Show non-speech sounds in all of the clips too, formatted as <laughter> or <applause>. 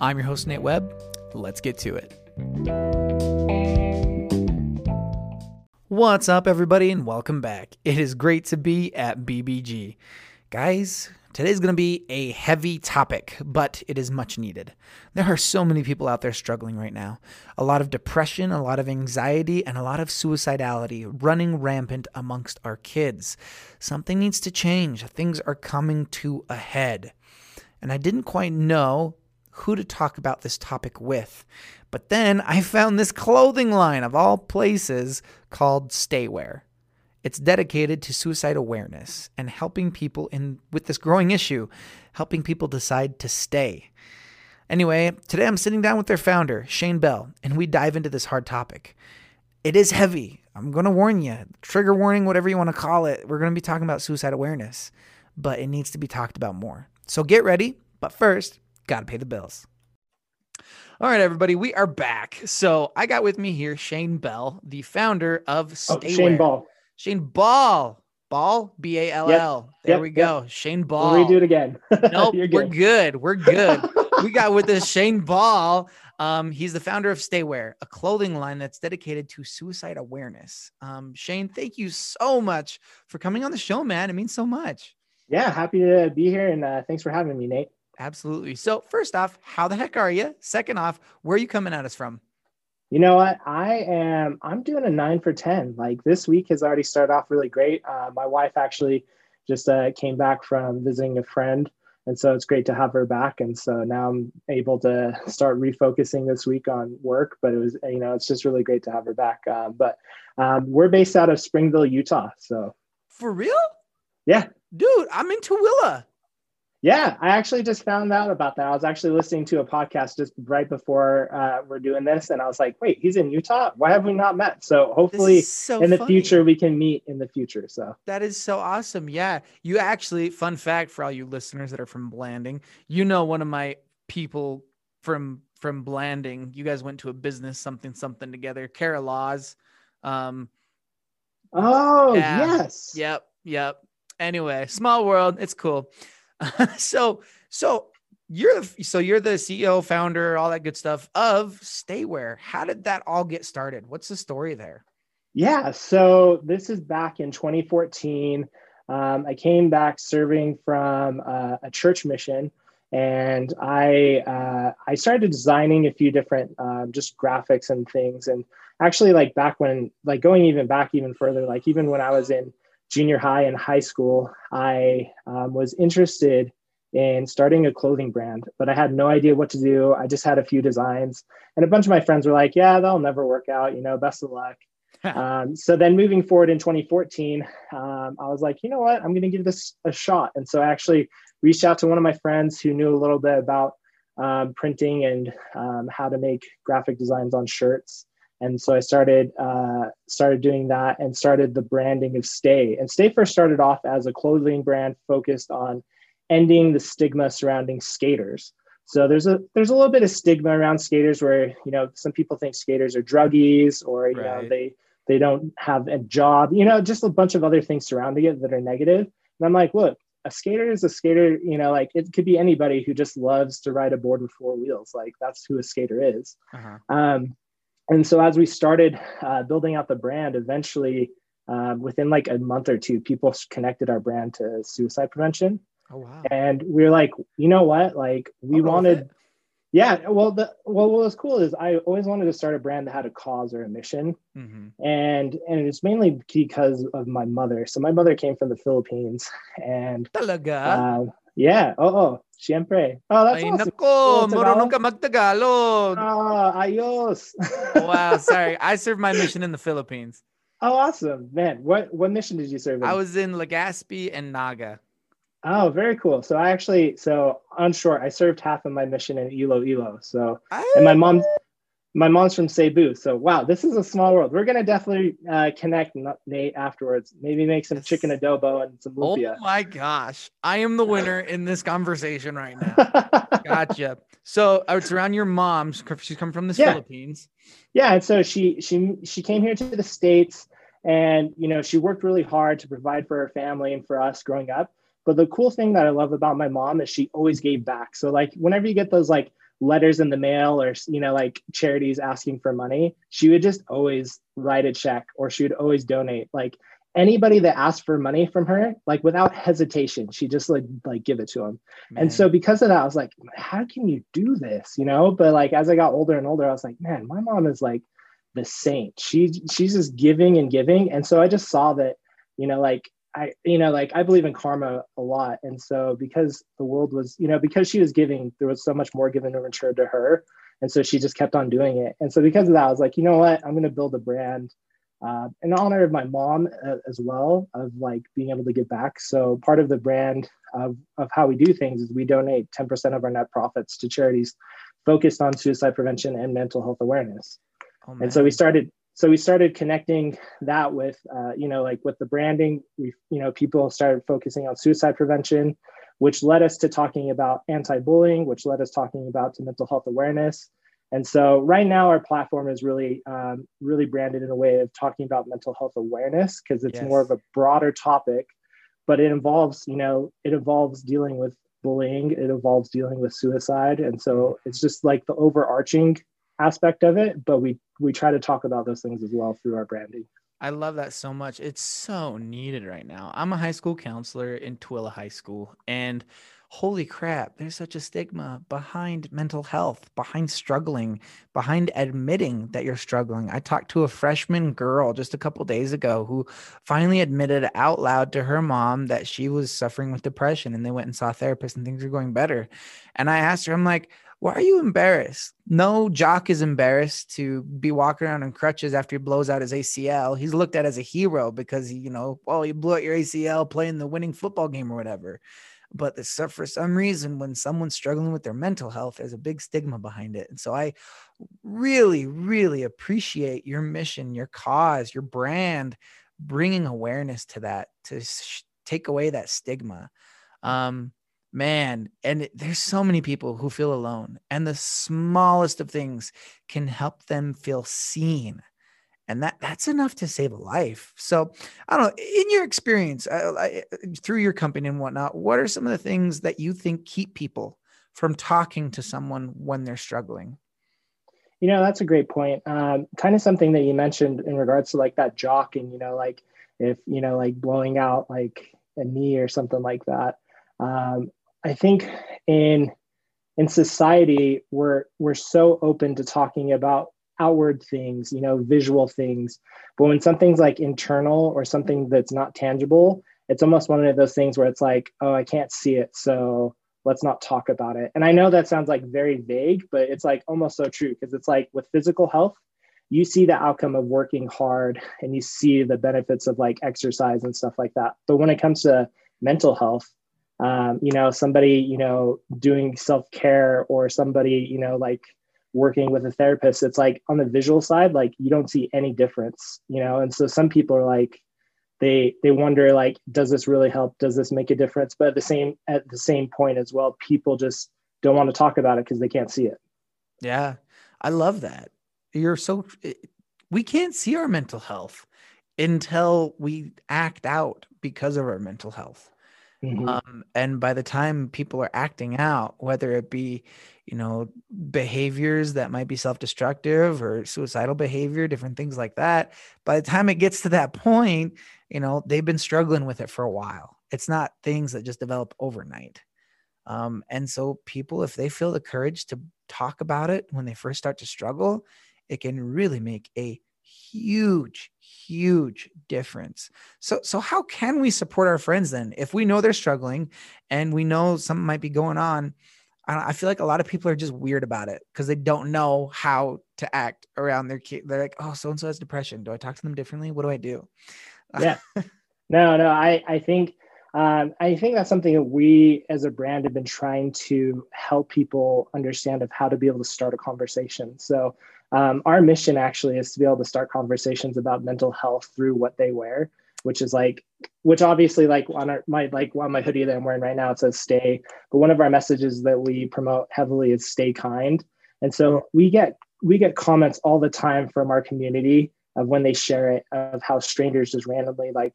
I'm your host, Nate Webb. Let's get to it. What's up, everybody, and welcome back. It is great to be at BBG. Guys, today's going to be a heavy topic, but it is much needed. There are so many people out there struggling right now. A lot of depression, a lot of anxiety, and a lot of suicidality running rampant amongst our kids. Something needs to change. Things are coming to a head. And I didn't quite know who to talk about this topic with. But then I found this clothing line of all places called Staywear. It's dedicated to suicide awareness and helping people in with this growing issue, helping people decide to stay. Anyway, today I'm sitting down with their founder, Shane Bell, and we dive into this hard topic. It is heavy. I'm going to warn you. Trigger warning, whatever you want to call it. We're going to be talking about suicide awareness, but it needs to be talked about more. So get ready, but first, got to pay the bills. All right, everybody, we are back. So I got with me here Shane Bell, the founder of Staywear. Oh, Shane Ball. Shane Ball. Ball, B A L L. There Yep, we yep. go. Shane Ball. We'll redo it again. <laughs> Nope, You're we're good. good. We're good. <laughs> we got with us Shane Ball. Um, he's the founder of Staywear, a clothing line that's dedicated to suicide awareness. Um, Shane, thank you so much for coming on the show, man. It means so much. Yeah, happy to be here, and uh, thanks for having me, Nate. Absolutely. So, first off, how the heck are you? Second off, where are you coming at us from? You know what? I am. I'm doing a nine for ten. Like this week has already started off really great. Uh, my wife actually just uh, came back from visiting a friend, and so it's great to have her back. And so now I'm able to start refocusing this week on work. But it was, you know, it's just really great to have her back. Um, but um, we're based out of Springville, Utah. So For real? yeah, Dude, I'm in Tooele. Yeah, I actually just found out about that. I was actually listening to a podcast just right before uh, we're doing this, and I was like, "Wait, he's in Utah? Why have we not met?" So hopefully, so in the funny. future, we can meet in the future. So That is so awesome. Yeah. You actually, fun fact for all you listeners that are from Blanding, you know one of my people from from Blanding. You guys went to a business something something together. Kara Laws. Um, oh Yeah. yes, yep, yep. Anyway, small world. It's cool. <laughs> so so you're the so you're the CEO, founder, all that good stuff of Staywear. How did that all get started? What's the story there? yeah. So this is back in 2014. Um, I came back serving from uh, a church mission, and I uh, I started designing a few different um, just graphics and things. And actually, like back when, like going even back even further, like even when I was in junior high and high school, I um, was interested in starting a clothing brand, but I had no idea what to do. I just had a few designs, and a bunch of my friends were like, "Yeah, that'll never work out. You know, best of luck." <laughs> um, so then moving forward in 2014, um, I was like, you know what? I'm going to give this a shot. And so I actually reached out to one of my friends who knew a little bit about um, printing and um, how to make graphic designs on shirts. And so I started uh, started doing that and started the branding of Stay. And Stay first started off as a clothing brand focused on ending the stigma surrounding skaters. So there's a there's a little bit of stigma around skaters where you know some people think skaters are druggies or you know they they don't have a job, you know, just a bunch of other things surrounding it that are negative. And I'm like, look, a skater is a skater, you know, like it could be anybody who just loves to ride a board with four wheels. Like that's who a skater is. Uh-huh. Um, and so as we started uh, building out the brand, eventually um, within like a month or two, people connected our brand to suicide prevention. Oh wow. And we are like, you know what? Like we I'll wanted, yeah. Well, the well, what was cool is I always wanted to start a brand that had a cause or a mission, Mhm. and and it's mainly because of my mother. So my mother came from the Philippines, and Talaga. uh, yeah. Oh, oh, siempre. Oh, that's Ay, awesome. nako, Oh, marunong ka magtagalog. Ah, ayos. <laughs> wow, sorry. I served my mission in the Philippines. oh, awesome, man. What what mission did you serve? In? I was in Legazpi and Naga. Oh, very cool. So I actually, so on short, I served half of my mission in Iloilo. So, and my mom, my mom's from Cebu. So wow, this is a small world. We're gonna definitely uh, connect, Nate, afterwards. Maybe make some chicken adobo and some lumpia. Oh my gosh, I am the winner in this conversation right now. <laughs> gotcha. So uh, it's around your mom. She's come from the yeah. Philippines. Yeah, and so she she she came here to the states, and you know she worked really hard to provide for her family and for us growing up. But the cool thing that I love about my mom is she always gave back. So like whenever you get those like letters in the mail or you know like charities asking for money she would just always write a check or she would always donate. Like anybody that asked for money from her like without hesitation she just like like give it to them man. and so because of that i was like how can you do this? You know? But like as i got older and older i was like man my mom is like the saint. She she's just giving and giving. And so i just saw that you know like I, you know, like I believe in karma a lot. And so because the world was, you know, because she was giving, there was so much more given and returned to her. And so she just kept on doing it. And so because of that, I was like, you know what, I'm going to build a brand uh, in honor of my mom uh, as well, of like being able to give back. So part of the brand of, of how we do things is we donate 10% of our net profits to charities focused on suicide prevention and mental health awareness. Oh, and so we started so we started connecting that with uh, you know like with the branding we you know people started focusing on suicide prevention which led us to talking about anti-bullying which led us talking about to mental health awareness. And so right now our platform is really um, really branded in a way of talking about mental health awareness because it's yes. more of a broader topic but it involves you know it involves dealing with bullying it involves dealing with suicide. And so it's just like the overarching aspect of it, but we we try to talk about those things as well through our branding. I love that so much. It's so needed right now. I'm a high school counselor in Tooele High School, and holy crap, there's such a stigma behind mental health, behind struggling, behind admitting that you're struggling. I talked to a freshman girl just a couple days ago who finally admitted out loud to her mom that she was suffering with depression, and they went and saw a therapist, and things are going better. And I asked her, I'm like, why are you embarrassed? No jock is embarrassed to be walking around in crutches after he blows out his ACL. He's looked at as a hero because you know, well, you blew out your ACL playing the winning football game or whatever. But the, for some reason, when someone's struggling with their mental health, there's a big stigma behind it. And so I really, really appreciate your mission, your cause, your brand, bringing awareness to that to sh- take away that stigma. Um, man and there's so many people who feel alone and the smallest of things can help them feel seen and that that's enough to save a life. So i don't know in your experience uh, I, through your company and whatnot what are some of the things that you think keep people from talking to someone when they're struggling? You know that's a great point. Um, kind of something that you mentioned in regards to like that jock and you know like if you know like blowing out like a knee or something like that. Um, I think in in society we're we're so open to talking about outward things, you know, visual things. But when something's like internal or something that's not tangible, it's almost one of those things where it's like, oh, I can't see it, so let's not talk about it. And I know that sounds like very vague, but it's like almost so true because it's like with physical health, you see the outcome of working hard and you see the benefits of like exercise and stuff like that. But when it comes to mental health, um, you know somebody you know doing self-care or somebody you know like working with a therapist it's like on the visual side like you don't see any difference you know? And so some people are like they they wonder like does this really help? Does this make a difference? But at the same at the same point as well people just don't want to talk about it because they can't see it. Yeah. I love that. You're so we can't see our mental health until we act out because of our mental health Mm-hmm. Um, and by the time people are acting out, whether it be, you know, behaviors that might be self destructive or suicidal behavior, different things like that, by the time it gets to that point, you know, they've been struggling with it for a while. It's not things that just develop overnight. Um, and so, people, if they feel the courage to talk about it when they first start to struggle, it can really make a huge huge difference. So so how can we support our friends then? If we know they're struggling and we know something might be going on i, I feel like a lot of people are just weird about it because they don't know how to act around their kid they're like oh so and so has depression. Do i talk to them differently? What do i do? <laughs> Yeah. No no i i think um, I think that's something that we as a brand have been trying to help people understand of how to be able to start a conversation. So um, our mission actually is to be able to start conversations about mental health through what they wear, which is like, which obviously like on our, my like on my hoodie that I'm wearing right now it says stay, but one of our messages that we promote heavily is stay kind. And so we get we get comments all the time from our community of when they share it of how strangers just randomly like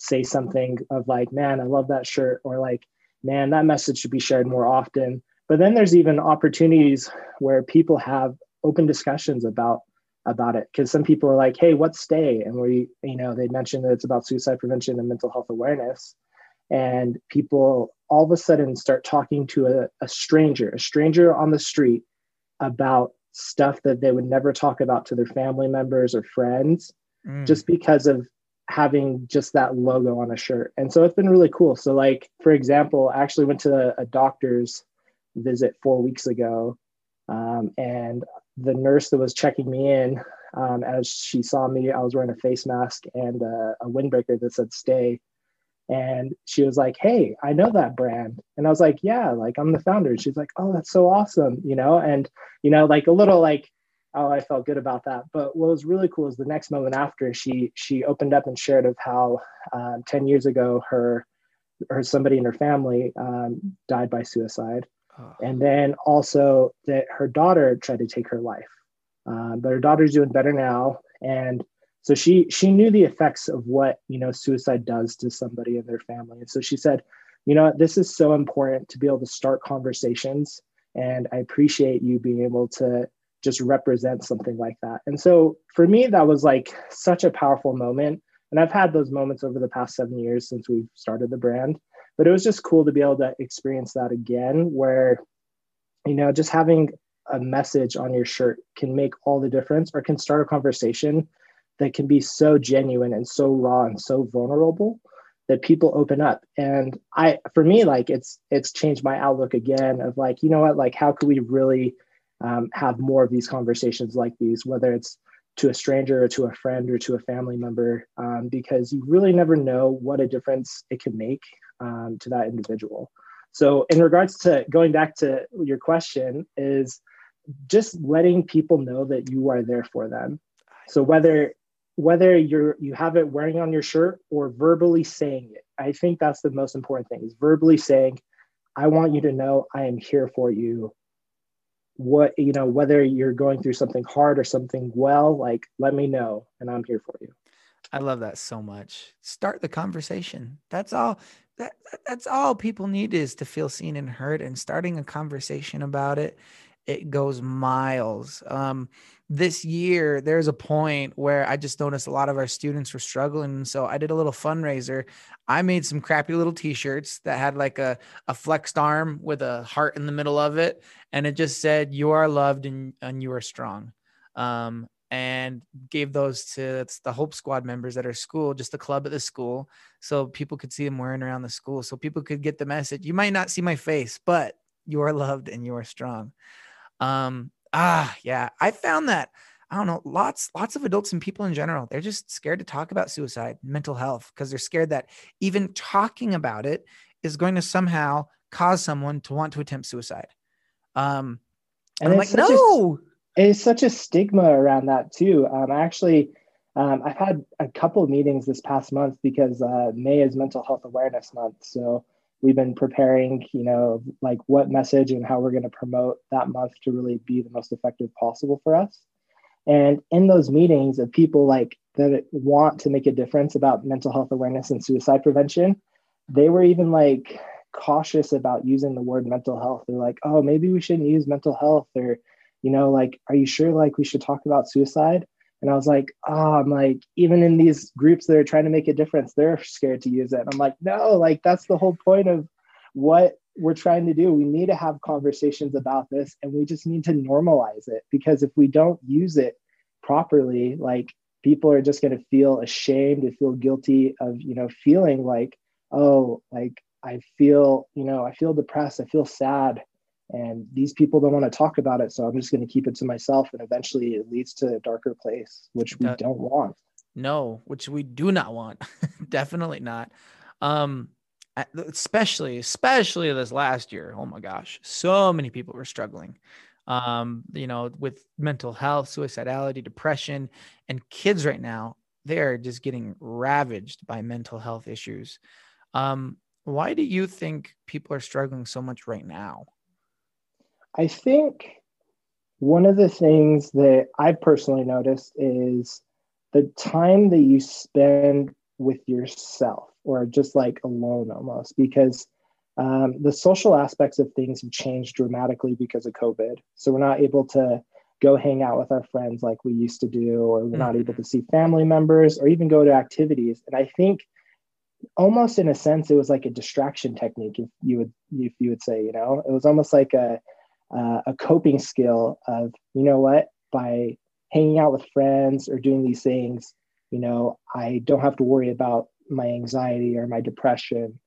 say something of like, man, I love that shirt, or like, man, that message should be shared more often. But then there's even opportunities where people have open discussions about about it because some people are like, hey, what's stay? And we, you know, they mentioned that it's about suicide prevention and mental health awareness. And people all of a sudden start talking to a, a stranger, a stranger on the street about stuff that they would never talk about to their family members or friends mm. just because of having just that logo on a shirt. And so it's been really cool. So, like, for example, I actually went to a, doctor's visit four weeks ago. Um, and the nurse that was checking me in, um, as she saw me, I was wearing a face mask and a, a windbreaker that said stay. And she was like, Hey, I know that brand. And I was like, Yeah, like I'm the founder. she's like, Oh, that's so awesome, you know? And, you know, like a little like, oh, I felt good about that. But what was really cool is the next moment after she she opened up and shared of how um, ten years ago her her somebody in her family um, died by suicide, <sighs> and then also that her daughter tried to take her life, um, but her daughter's doing better now, and so she she knew the effects of what you know suicide does to somebody and their family, and so she said, you know, this is so important to be able to start conversations. And I appreciate you being able to just represent something like that. And so for me, that was like such a powerful moment. And I've had those moments over the past seven years since we've started the brand. But it was just cool to be able to experience that again, where, you know, just having a message on your shirt can make all the difference or can start a conversation that can be so genuine and so raw and so vulnerable that people open up. And i for me like it's it's changed my outlook again of like you know what like how could we really um, have more of these conversations like these, whether it's to a stranger or to a friend or to a family member, um, because you really never know what a difference it can make um, to that individual. So, in regards to going back to your question, is just letting people know that you are there for them. So whether whether you're you have it wearing on your shirt or verbally saying it, I think that's the most important thing is verbally saying, I want you to know I am here for you what you know whether you're going through something hard or something well like let me know and i'm here for you. I love that so much. Start the conversation. That's all that that's all people need is to feel seen and heard and starting a conversation about it it goes miles. Um this year there's a point where i just noticed a lot of our students were struggling so i did a little fundraiser. I made some crappy little t-shirts that had like a, a flexed arm with a heart in the middle of it and it just said you are loved and, and you are strong. Um, and gave those to the hope squad members at our school just the club at the school so people could see them wearing around the school so people could get the message. You might not see my face but you are loved and you are strong um, ah, yeah, I found that I don't know, lots, lots of adults and people in general, they're just scared to talk about suicide, mental health, because they're scared that even talking about it is going to somehow cause someone to want to attempt suicide. Um, and, and I'm like, no, a, it's such a stigma around that too. Um, I actually, um, I've had a couple of meetings this past month because uh, May is Mental Health Awareness Month. So we've been preparing you know like what message and how we're going to promote that month to really be the most effective possible for us. And in those meetings of people like that want to make a difference about mental health awareness and suicide prevention they were even like cautious about using the word mental health. They're like oh maybe we shouldn't use mental health or you know like are you sure like we should talk about suicide and I was like, oh, I'm like, even in these groups that are trying to make a difference, they're scared to use it. And I'm like, no, like that's the whole point of what we're trying to do. We need to have conversations about this and we just need to normalize it because if we don't use it properly, like people are just going to feel ashamed to feel guilty of, you know, feeling like, oh, like I feel, you know, I feel depressed, I feel sad and these people don't want to talk about it so i'm just going to keep it to myself and eventually it leads to a darker place which we don't want. No which we do not want. <laughs> Definitely not. Um especially especially this last year oh my gosh so many people were struggling. Um you know with mental health suicidality depression and kids right now they're just getting ravaged by mental health issues. Um why do you think people are struggling so much right now i think one of the things that i've personally noticed is the time that you spend with yourself or just like alone almost because um, the social aspects of things have changed dramatically because of COVID. So we're not able to go hang out with our friends like we used to do, or we're mm-hmm. not able to see family members or even go to activities. And I think almost in a sense, it was like a distraction technique, if you would, if you would say, you know, it was almost like a, uh, a coping skill of, you know what, by hanging out with friends or doing these things, you know, I don't have to worry about my anxiety or my depression.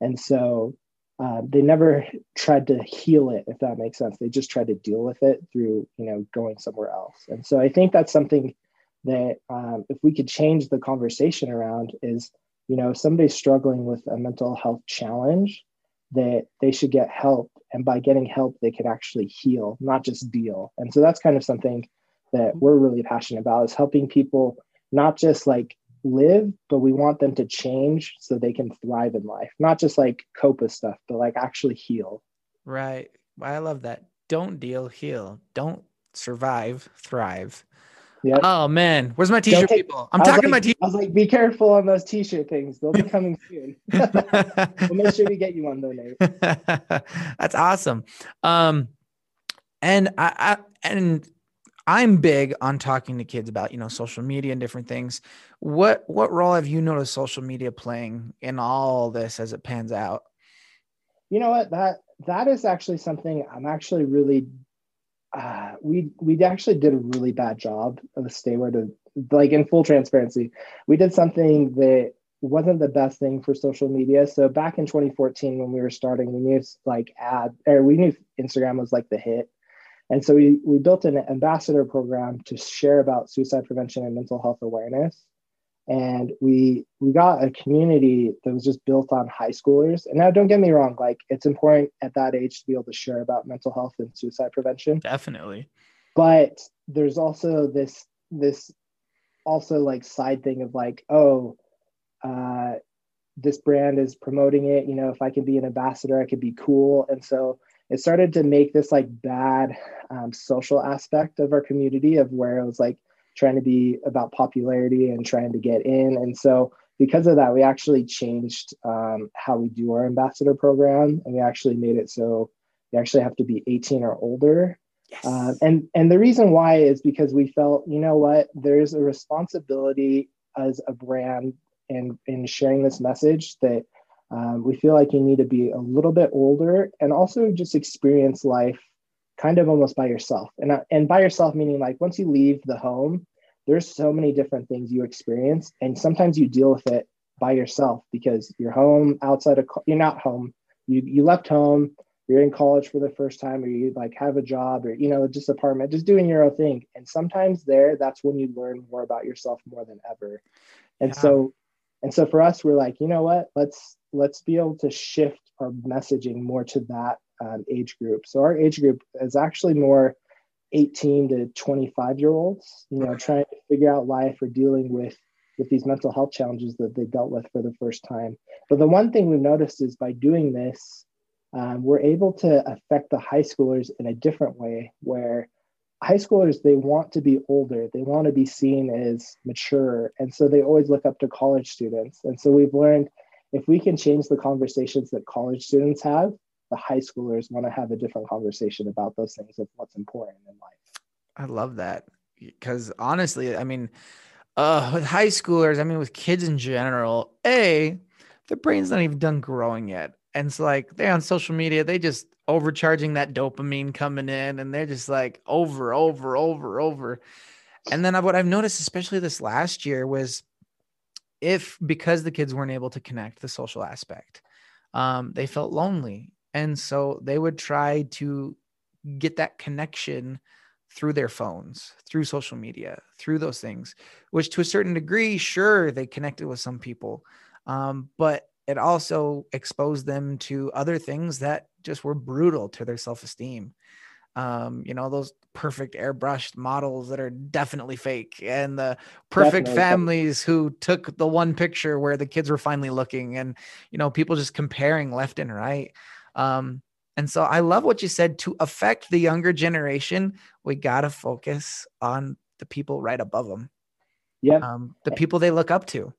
And so uh, they never tried to heal it, if that makes sense. They just tried to deal with it through, you know, going somewhere else. And so I think that's something that um, if we could change the conversation around is, you know, if somebody's struggling with a mental health challenge, that they should get help. And by getting help, they could actually heal, not just deal. And so that's kind of something that we're really passionate about is helping people not just like live, but we want them to change so they can thrive in life, not just like cope with stuff, but like actually heal. Right. I love that. Don't deal, heal. Don't survive, thrive. Yeah. Oh man, where's my t-shirt take, people? I'm talking like, my t. I was like, be careful on those t-shirt things. They'll be <laughs> coming soon. <laughs> we'll make sure we get you one though, Nate. <laughs> That's awesome. Um, and I, I and I'm big on talking to kids about, you know, social media and different things. What what role have you noticed social media playing in all this as it pans out? You know what? That that is actually something I'm actually really uh, we we actually did a really bad job of Staywear to like in full transparency. We did something that wasn't the best thing for social media. So back in 2014 when we were starting, we knew like ad or we knew Instagram was like the hit and so we, we built an ambassador program to share about suicide prevention and mental health awareness. And we we got a community that was just built on high schoolers. And now don't get me wrong, like it's important at that age to be able to share about mental health and suicide prevention. Definitely. But there's also this this also like side thing of like, oh, uh, this brand is promoting it. You know, if I can be an ambassador, I could be cool. And so it started to make this like bad um, social aspect of our community of where it was like trying to be about popularity and trying to get in and so because of that we actually changed um, how we do our ambassador program and we actually made it so you actually have to be 18 or older yes. uh, and and the reason why is because we felt you know what there's a responsibility as a brand and in sharing this message that um, we feel like you need to be a little bit older and also just experience life kind of almost by yourself. And, uh, and by yourself, meaning like once you leave the home, there's so many different things you experience. And sometimes you deal with it by yourself because you're home outside of, you're not home. You, you left home, you're in college for the first time, or you like have a job or, you know, just apartment, just doing your own thing. And sometimes there, that's when you learn more about yourself more than ever. And yeah. so, and so for us, we're like, you know what, let's, let's be able to shift our messaging more to that um, age group. So our age group is actually more 18 to 25 year olds, you know, trying to figure out life or dealing with with these mental health challenges that they dealt with for the first time. But the one thing we've noticed is by doing this, um, we're able to affect the high schoolers in a different way where high schoolers they want to be older they want to be seen as mature and so they always look up to college students and so we've learned if we can change the conversations that college students have, the high schoolers want to have a different conversation about those things of what's important in life. I love that because honestly, I mean, uh, with high schoolers, I mean, with kids in general, a their brain's not even done growing yet, and it's like they're on social media, they just overcharging that dopamine coming in, and they're just like over, over, over, over. And then what I've noticed, especially this last year, was if because the kids weren't able to connect the social aspect um, they felt lonely and so they would try to get that connection through their phones through social media through those things which to a certain degree sure they connected with some people um, but it also exposed them to other things that just were brutal to their self-esteem um, you know, those perfect airbrushed models that are definitely fake, and the perfect definitely. families who took the one picture where the kids were finally looking, and you know, people just comparing left and right. Um, and so I love what you said to affect the younger generation, we got to focus on the people right above them. Yeah. Um, the people they look up to.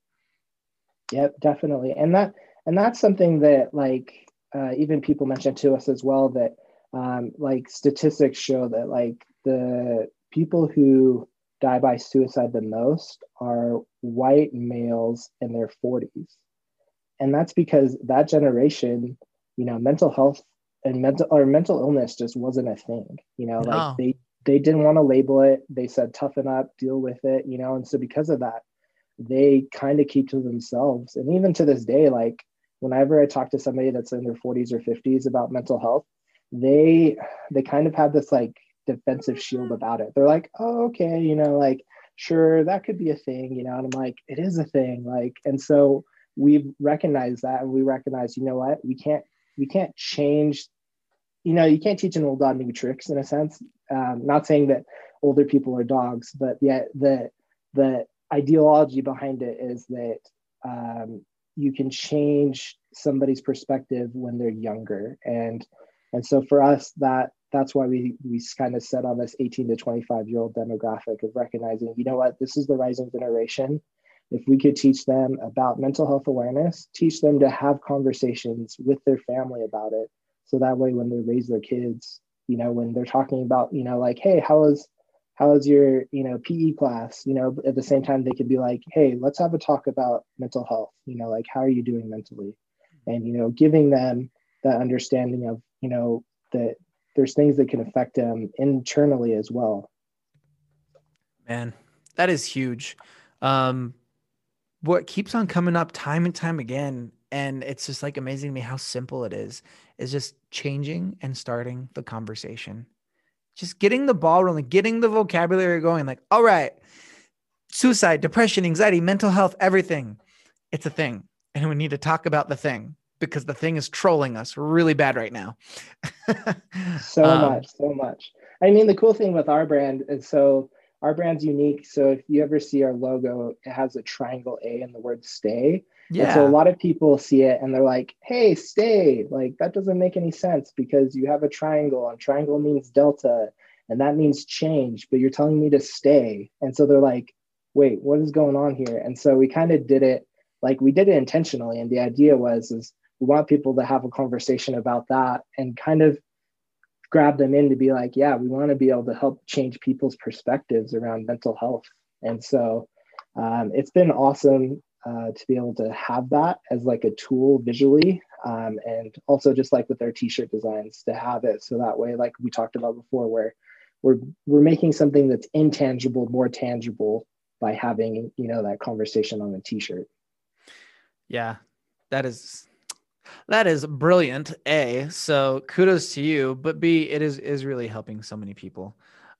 Yep, definitely. And that, and that's something that like, uh, even people mentioned to us as well that um, like statistics show that like the people who die by suicide the most are white males in their 40s and that's because that generation you know mental health and mental or mental illness just wasn't a thing you know no. like they they didn't want to label it they said toughen up deal with it you know and so because of that they kind of keep to themselves and even to this day like whenever i talk to somebody that's in their 40s or 50s about mental health they they kind of have this like defensive shield about it. They're like, oh, okay, you know, like sure that could be a thing, you know, and I'm like, it is a thing, like, and so we've recognized that, and we recognize, you know what, we can't we can't change, you know, you can't teach an old dog new tricks in a sense. Um, not saying that older people are dogs, but yet the the ideology behind it is that um, you can change somebody's perspective when they're younger and and so for us, that that's why we we kind of set on this 18 to 25 year old demographic of recognizing, you know what, this is the rising generation. If we could teach them about mental health awareness, teach them to have conversations with their family about it. So that way when they raise their kids, you know, when they're talking about, you know, like, hey, how is how is your, you know, PE class? You know, at the same time they could be like, hey, let's have a talk about mental health, you know, like how are you doing mentally? And you know, giving them that understanding of you know that there's things that can affect them internally as well man that is huge um what keeps on coming up time and time again and it's just like amazing to me how simple it is is just changing and starting the conversation just getting the ball rolling getting the vocabulary going like all right suicide depression anxiety mental health everything it's a thing and we need to talk about the thing because the thing is trolling us really bad right now. <laughs> so um, much, so much. I mean, the cool thing with our brand is so our brand's unique. So if you ever see our logo, it has a triangle A and the word stay. Yeah. And so a lot of people see it and they're like, hey, stay. Like that doesn't make any sense because you have a triangle and triangle means delta and that means change, but you're telling me to stay. And so they're like, wait, what is going on here? And so we kind of did it like we did it intentionally. And the idea was is we want people to have a conversation about that and kind of grab them in to be like, yeah, we want to be able to help change people's perspectives around mental health. And so um, it's been awesome uh, to be able to have that as like a tool visually. Um, and also just like with our t-shirt designs to have it so that way, like we talked about before, where we're we're making something that's intangible more tangible by having you know that conversation on a t-shirt. Yeah, that is that is brilliant. A, so kudos to you. But B, it is is really helping so many people.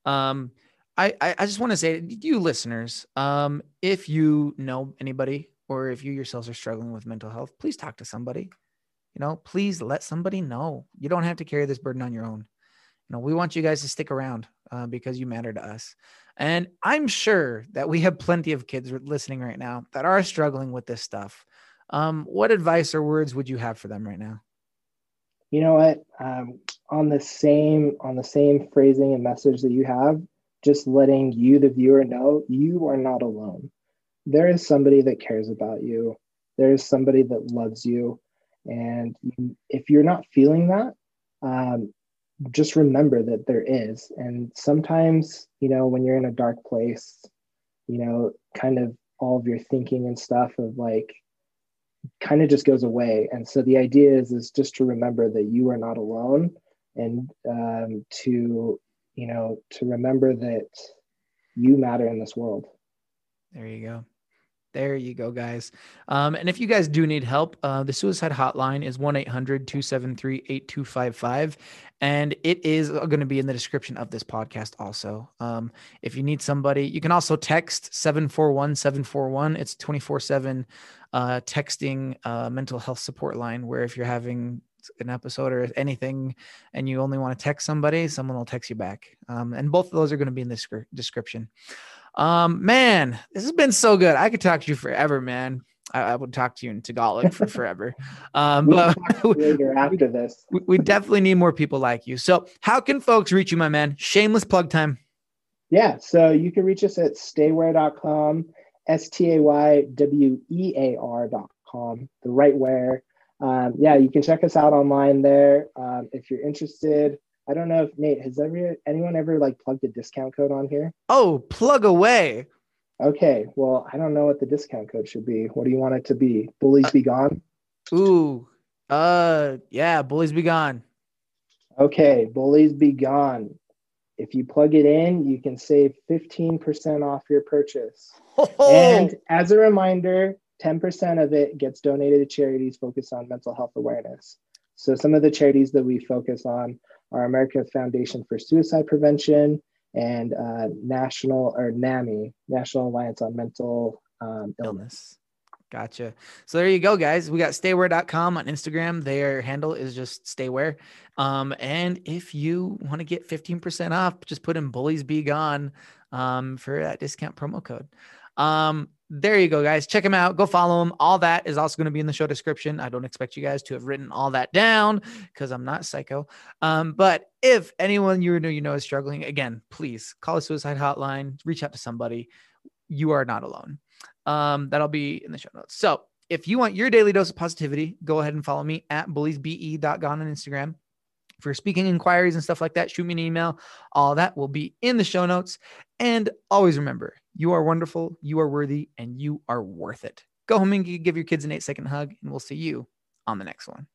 Um, I I, I just want to say, you listeners, um, if you know anybody or if you yourselves are struggling with mental health, please talk to somebody. You know, please let somebody know. You don't have to carry this burden on your own. You know, we want you guys to stick around uh, because you matter to us. And I'm sure that we have plenty of kids listening right now that are struggling with this stuff. Um, what advice or words would you have for them right now? You know what? Um, on the same on the same phrasing and message that you have, just letting you, the viewer, know you are not alone. There is somebody that cares about you. There is somebody that loves you, and if you're not feeling that, um, just remember that there is. And sometimes, you know, when you're in a dark place, you know, kind of all of your thinking and stuff of like kind of just goes away. And so the idea is is just to remember that you are not alone, and um, to you know to remember that you matter in this world. There you go. There you go, guys. Um, and if you guys do need help, uh, the suicide hotline is 1 800 273 8255. And it is going to be in the description of this podcast also. Um, if you need somebody, you can also text 741 741. It's 24 7 uh, texting uh, mental health support line, where if you're having an episode or anything and you only want to text somebody, someone will text you back. Um, and both of those are going to be in the description. Um, man, this has been so good. I could talk to you forever, man. I, I would talk to you in Tagalog for forever. <laughs> Um, but later <laughs> after this, we, we definitely need more people like you. So, how can folks reach you, my man? Shameless plug time. Yeah, so you can reach us at staywear.com, S T A Y W E A R.com, the right wear. Um, yeah, you can check us out online there. Um, if you're interested, I don't know if Nate has ever anyone ever like plugged a discount code on here. Oh, plug away. Okay, well, I don't know what the discount code should be. What do you want it to be? Bullies be gone. Ooh, uh, yeah, bullies be gone. Okay, bullies be gone. If you plug it in, you can save 15% off your purchase. Oh. And as a reminder, 10% of it gets donated to charities focused on mental health awareness. So some of the charities that we focus on are American Foundation for Suicide Prevention and uh, National or NAMI, National Alliance on Mental um, Illness. Gotcha. So there you go, guys. We got staywear.com on Instagram. Their handle is just staywear. Um, and if you want to get 15% off, just put in bullies be gone um, for that discount promo code. Um, there you go, guys. Check them out. Go follow them. All that is also going to be in the show description. I don't expect you guys to have written all that down because I'm not psycho. Um, but if anyone you know you know is struggling, again, please call a suicide hotline. Reach out to somebody. You are not alone. Um, that'll be in the show notes. So if you want your daily dose of positivity, go ahead and follow me at bulliesbe.gone on Instagram. For speaking inquiries and stuff like that, shoot me an email. All that will be in the show notes. And always remember, you are wonderful, you are worthy, and you are worth it. Go home and give your kids an eight second hug, and we'll see you on the next one.